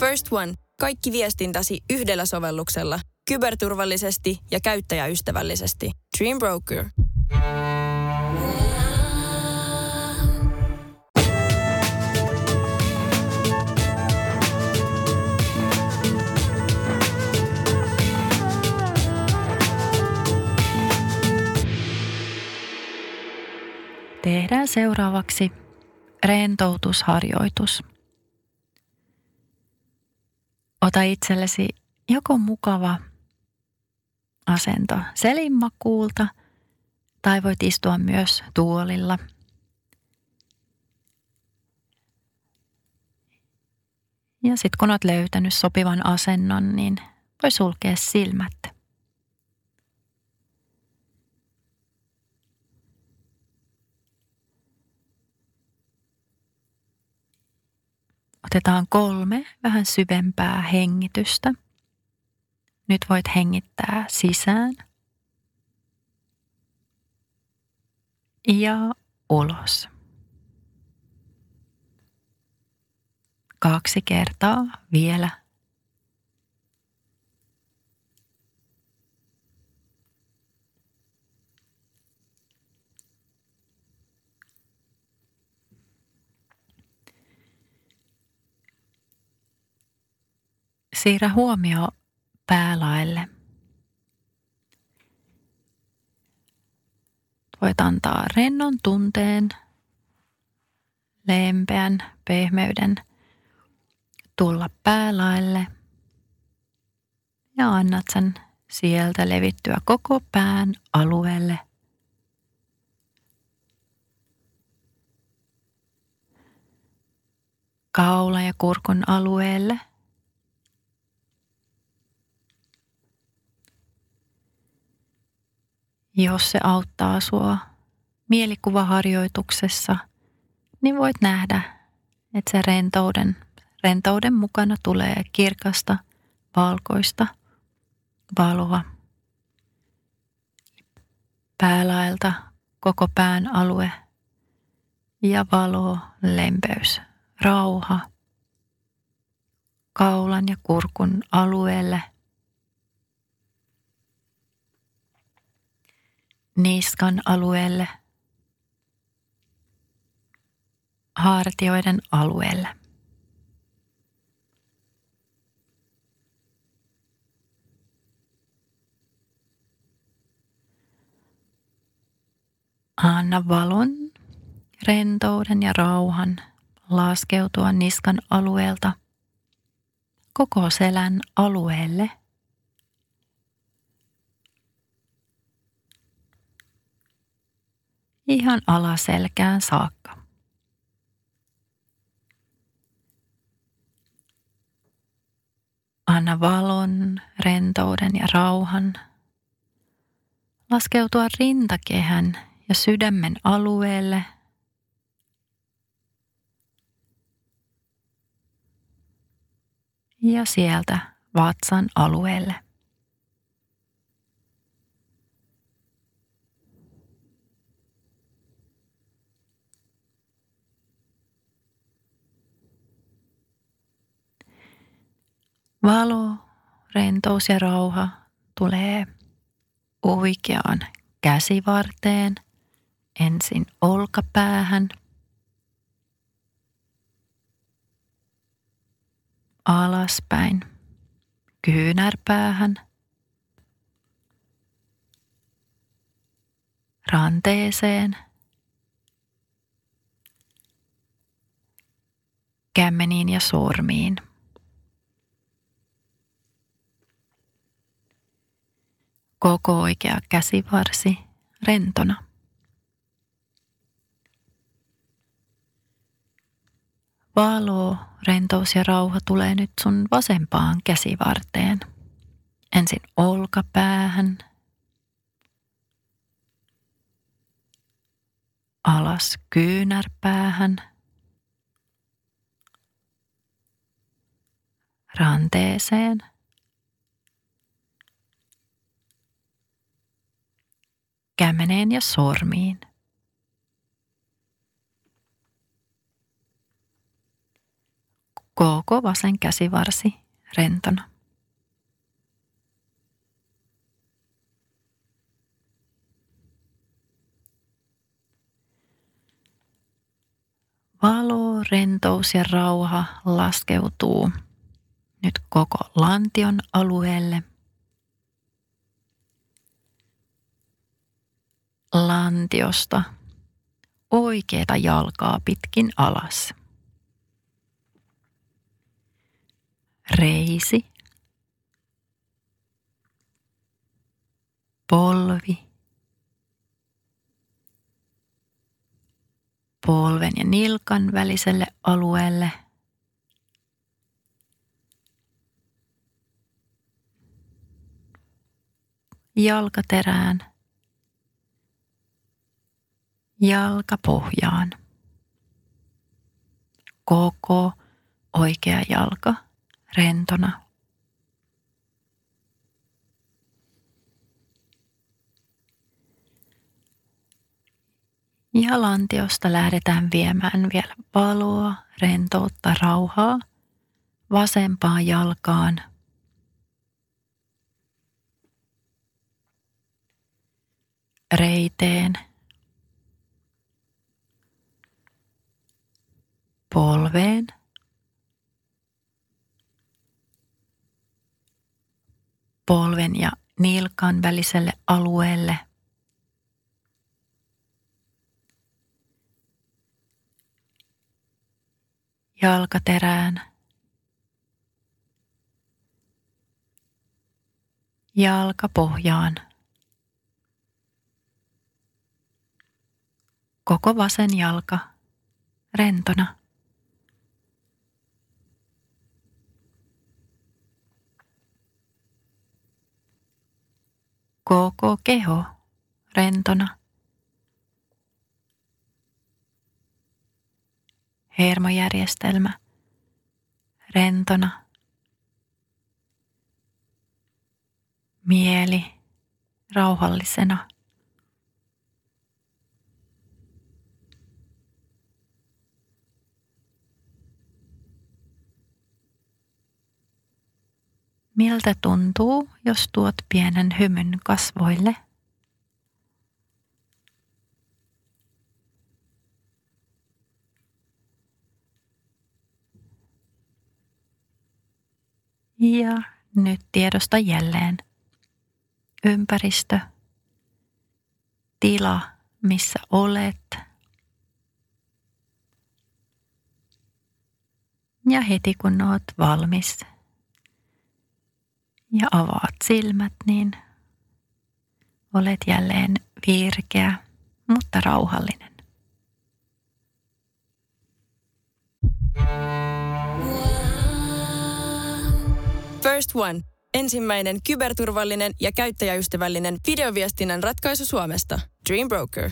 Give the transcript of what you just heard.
First One. Kaikki viestintäsi yhdellä sovelluksella. Kyberturvallisesti ja käyttäjäystävällisesti. Dream Broker. Tehdään seuraavaksi rentoutusharjoitus. Ota itsellesi joko mukava asento selinmakuulta tai voit istua myös tuolilla. Ja sitten kun olet löytänyt sopivan asennon, niin voi sulkea silmät. Otetaan kolme vähän syvempää hengitystä. Nyt voit hengittää sisään ja ulos. Kaksi kertaa vielä Siirrä huomio päälaelle. Voit antaa rennon tunteen, lempeän pehmeyden tulla päälaelle ja annat sen sieltä levittyä koko pään alueelle. Kaula ja kurkun alueelle. Jos se auttaa sua mielikuvaharjoituksessa, niin voit nähdä, että se rentouden, rentouden mukana tulee kirkasta, valkoista valoa. Päälaelta koko pään alue ja valo, lempeys, rauha kaulan ja kurkun alueelle – niskan alueelle, hartioiden alueelle. Anna valon, rentouden ja rauhan laskeutua niskan alueelta koko selän alueelle – ihan alaselkään saakka. Anna valon, rentouden ja rauhan laskeutua rintakehän ja sydämen alueelle ja sieltä vatsan alueelle. Valo, rentous ja rauha tulee oikeaan käsivarteen, ensin olkapäähän, alaspäin kyynärpäähän, ranteeseen, kämmeniin ja sormiin – koko oikea käsivarsi rentona. Valo, rentous ja rauha tulee nyt sun vasempaan käsivarteen. Ensin olkapäähän, alas kyynärpäähän, ranteeseen – kämmeneen ja sormiin. Koko vasen käsivarsi rentona. Valo, rentous ja rauha laskeutuu nyt koko lantion alueelle. Lantiosta oikeita jalkaa pitkin alas. Reisi. Polvi. polven ja nilkan väliselle alueelle. Jalkaterään. Jalkapohjaan. Koko oikea jalka rentona Ja lantiosta lähdetään viemään vielä valoa, rentoutta, rauhaa vasempaan jalkaan. Reiteen. Polveen. Polven ja nilkan väliselle alueelle – jalkaterään. Jalkapohjaan. Koko vasen jalka rentona. Koko keho rentona. hermojärjestelmä rentona. Mieli rauhallisena. Miltä tuntuu, jos tuot pienen hymyn kasvoille – Ja nyt tiedosta jälleen. Ympäristö, tila, missä olet. Ja heti kun oot valmis ja avaat silmät, niin olet jälleen virkeä, mutta rauhallinen. First One. Ensimmäinen kyberturvallinen ja käyttäjäystävällinen videoviestinnän ratkaisu Suomesta. Dream Broker.